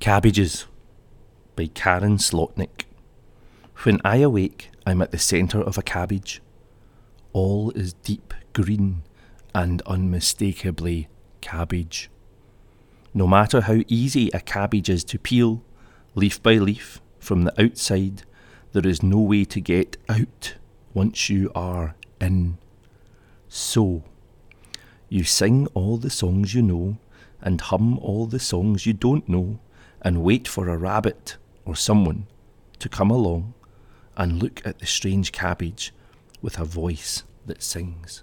Cabbages by Karen Slotnick. When I awake, I'm at the centre of a cabbage. All is deep green and unmistakably cabbage. No matter how easy a cabbage is to peel, leaf by leaf, from the outside, there is no way to get out once you are in. So, you sing all the songs you know and hum all the songs you don't know and wait for a rabbit or someone to come along and look at the strange cabbage with a voice that sings.